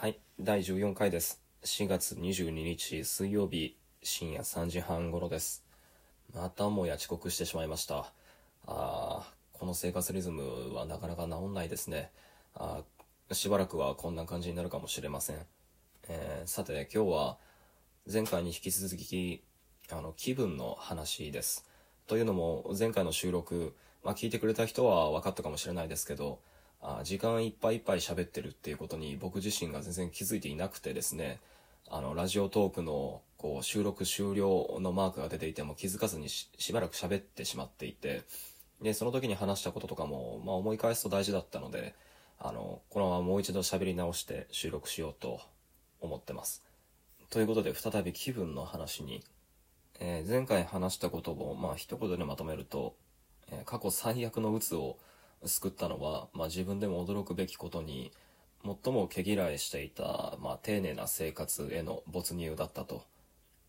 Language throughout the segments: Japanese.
はい、第14回です。4月22日水曜日深夜3時半頃です。またもや遅刻してしまいました。あこの生活リズムはなかなか治んないですね。あしばらくはこんな感じになるかもしれません。えーさて今日は前回に引き続きあの気分の話です。というのも前回の収録、まあ、聞いてくれた人は分かったかもしれないですけどあ時間いっぱいいっぱい喋ってるっていうことに僕自身が全然気づいていなくてですね。あのラジオトークのこう収録終了のマークが出ていても気づかずにしばらく喋ってしまっていて。でその時に話したこととかも、まあ、思い返すと大事だったのであのこのままもう一度喋り直して収録しようと思ってます。ということで再び気分の話に。えー前回話したことを、まあ、一言でまとめると、えー過去最悪の鬱を救ったのは、まあ、自分でも驚くべきことに最も毛嫌いしていた、まあ、丁寧な生活への没入だったと。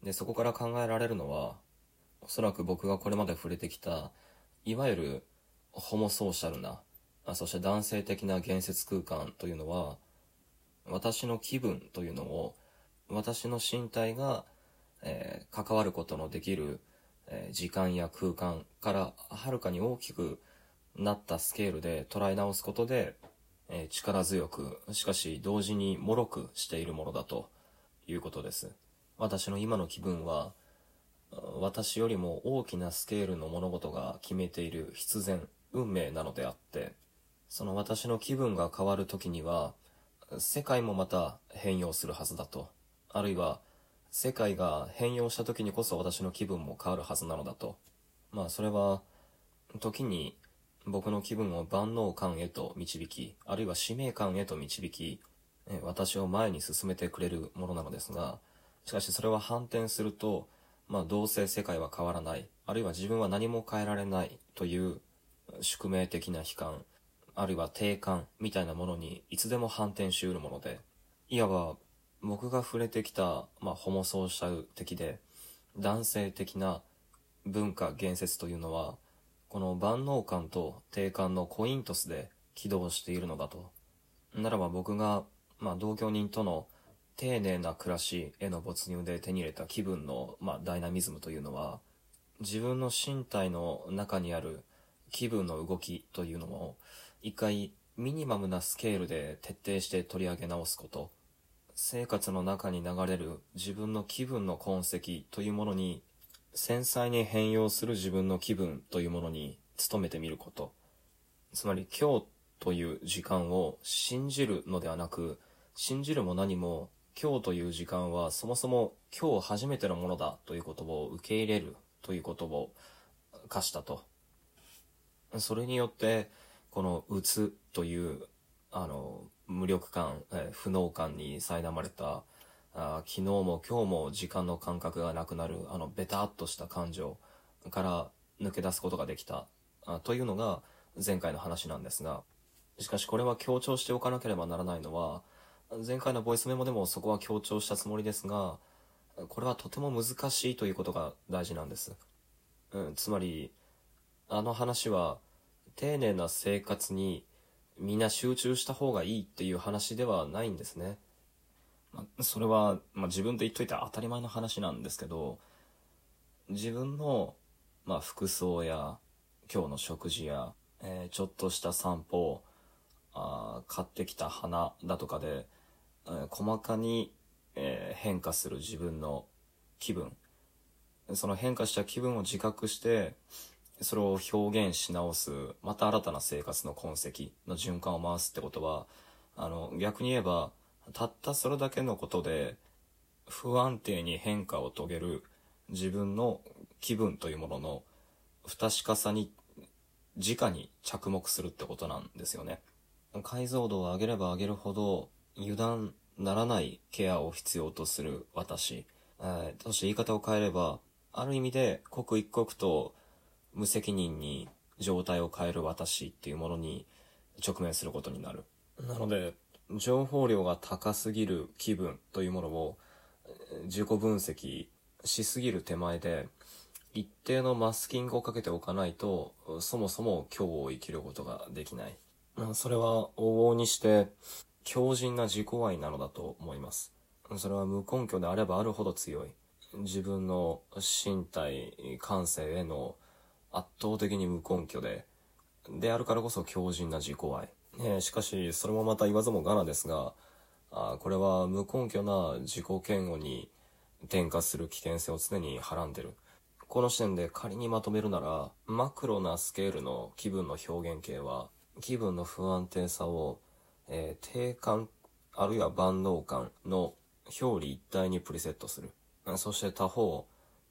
でそこから考えられるのはおそらく僕がこれまで触れてきたいわゆるホモソーシャルなあそして男性的な言説空間というのは私の気分というのを私の身体がえー関わることのできる、えー時間や空間からはるかに大きくなったスケールで捉え直すことで、えー力強くしかし同時に脆くしているものだということです。私の今の気分は私よりも大きなスケールの物事が決めている必然運命なのであってその私の気分が変わる時には世界もまた変容するはずだとあるいは世界が変容した時にこそ私の気分も変わるはずなのだと。まあそれは時に僕の気分を万能感へと導きあるいは使命感へと導き私を前に進めてくれるものなのですがしかしそれは反転するとまあどうせ世界は変わらないあるいは自分は何も変えられないという宿命的な悲観あるいは定感みたいなものにいつでも反転しうるものでいわば僕が触れてきた、まあ、ホモソーシャル的で男性的な文化言説というのはこの万能感と定感のコイントスで起動しているのだと。ならば僕が、まあ、同居人との丁寧な暮らしへの没入で手に入れた気分の、まあ、ダイナミズムというのは自分の身体の中にある気分の動きというのを一回ミニマムなスケールで徹底して取り上げ直すこと。生活の中に流れる自分の気分の痕跡というものに繊細に変容する自分の気分というものに努めてみること。つまり今日という時間を信じるのではなく信じるも何も今日という時間はそもそも今日初めてのものだということを受け入れるということを課したと。それによってこの「うつ」というあの無力感、え不能感に苛まれたあ昨日も今日も時間の感覚がなくなるあのベタっとした感情から抜け出すことができたあというのが前回の話なんですがしかしこれは強調しておかなければならないのは前回のボイスメモでもそこは強調したつもりですがこれはとても難しいということが大事なんです、うん、つまりあの話は丁寧な生活にみんな集中した方がいいっていう話ではないんですね。まそれは、まあ、自分で言っといて当たり前の話なんですけど自分の、まあ、服装や今日の食事や、えーちょっとした散歩あ買ってきた花だとかで、えー細かに、えー変化する自分の気分。その変化した気分を自覚してそれを表現し直すまた新たな生活の痕跡の循環を回すってことはあの逆に言えばたったそれだけのことで不安定に変化を遂げる自分の気分というものの不確かさに直に着目するってことなんですよね。解像度を上げれば上げるほど油断ならないケアを必要とする私、えーそして言い方を変えればある意味で刻一刻と無責任に状態を変える私っていうものに直面することになる。なので情報量が高すぎる気分というものを自己分析しすぎる手前で一定のマスキングをかけておかないとそもそも今日を生きることができないそれは往々にして強靭な自己愛なのだと思います。それは無根拠であればあるほど強い。自分の身体、感性への圧倒的に無根拠で、であるからこそ強靭な自己愛。え、しかし、それもまた言わずもがなですが、あこれは無根拠な自己嫌悪に転化する危険性を常にはらんでる。この視点で仮にまとめるなら、マクロなスケールの気分の表現形は、気分の不安定さを、えー、低感、あるいは万能感の表裏一体にプリセットする。そして他方、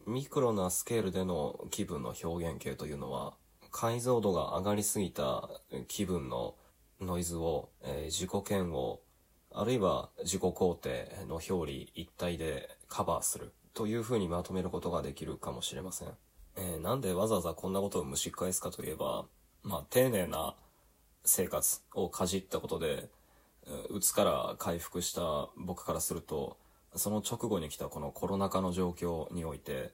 ミクロなスケールでの気分の表現形というのは、解像度が上がりすぎた気分のノイズを、えー、自己嫌悪、あるいは自己肯定の表裏一体でカバーするというふうにまとめることができるかもしれません。えー、なんでわざわざこんなことを蒸し返すかといえば、まあ、丁寧な生活をかじったことで、うつから回復した僕からすると、その直後に来たこのコロナ禍の状況において、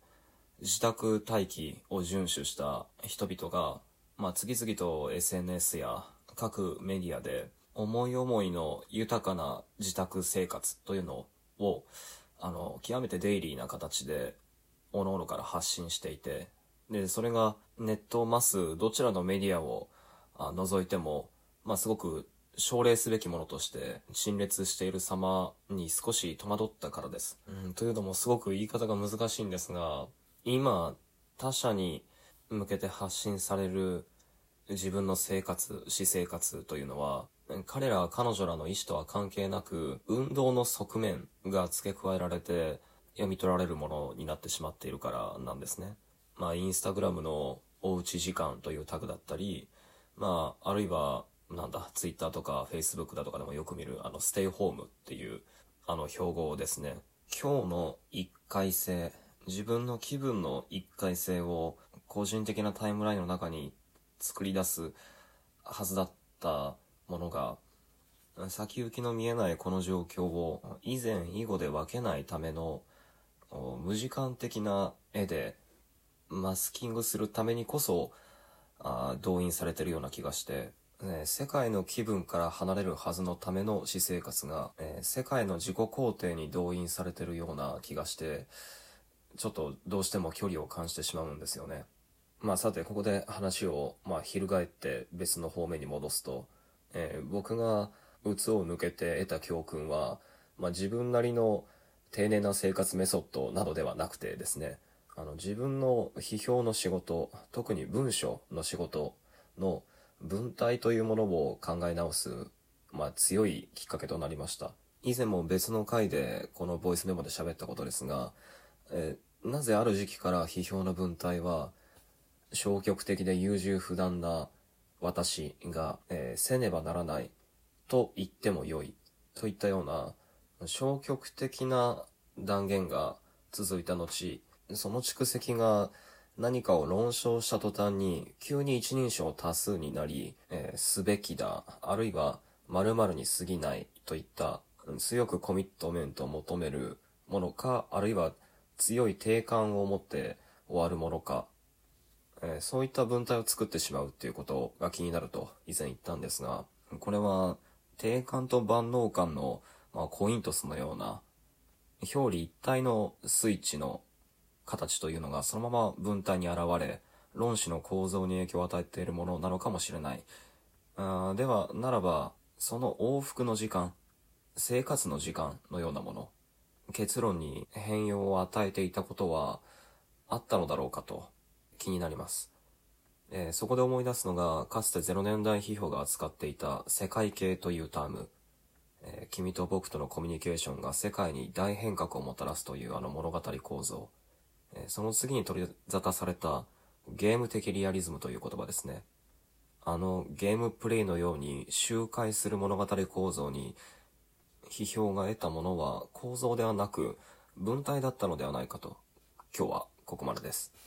自宅待機を遵守した人々が、まあ、次々と SNS や各メディアで思い思いの豊かな自宅生活というのを、あの、極めてデイリーな形で、各々から発信していて、で、それがネットマスどちらのメディアを除いても、まあ、すごく奨励すべきものとして陳列している様に少し戸惑ったからです。うん、というのもすごく言い方が難しいんですが、今、他者に向けて発信される自分の生活、私生活というのは、彼ら彼女らの意思とは関係なく、運動の側面が付け加えられて読み取られるものになってしまっているからなんですね。まあ、インスタグラムのおうち時間というタグだったり、まあ、あるいは、なんだ、ツイッターとかフェイスブックだとかでもよく見る、あの、ステイホームっていう、あの、標語ですね。今日の一回性、自分の気分の一回性を個人的なタイムラインの中に作り出すはずだったものが、先行きの見えないこの状況を以前以後で分けないための無時間的な絵でマスキングするためにこそあ動員されてるような気がして、ね、世界の気分から離れるはずのための私生活が、え、世界の自己肯定に動員されてるような気がして、ちょっとどうしても距離を感じてしまうんですよね。まあさて、ここで話を、まあ、翻って別の方面に戻すと、えー、僕が鬱を抜けて得た教訓は、まあ、自分なりの丁寧な生活メソッドなどではなくてですね、あの自分の批評の仕事、特に文章の仕事の文体というものを考え直す、まあ、強いきっかけとなりました。以前も別の回でこのボイスメモで喋ったことですが、えー、なぜある時期から批評の文体は消極的で優柔不断な私が、えー、せねばならないと言っても良いといったような消極的な断言が続いた後、その蓄積が何かを論証した途端に急に一人称多数になり、えー、すべきだ、あるいは〇〇に過ぎないといった強くコミットメントを求めるものか、あるいは強い定感を持って終わるものか、えー、そういった文体を作ってしまうっていうことが気になると以前言ったんですが、これは定感と万能感の、まあ、コイントスのような表裏一体のスイッチの形というのがそのまま文体に現れ、論旨の構造に影響を与えているものなのかもしれない。あでは、ならば、その往復の時間、生活の時間のようなもの、結論に変容を与えていたことはあったのだろうかと気になります。えー、そこで思い出すのが、かつて0年代批評が扱っていた世界系というターム。えー、君と僕とのコミュニケーションが世界に大変革をもたらすというあの物語構造。えー、その次に取り沙汰されたゲーム的リアリズムという言葉ですね。あのゲームプレイのように周回する物語構造に批評が得たものは構造ではなく文体だったのではないかと。今日はここまでです。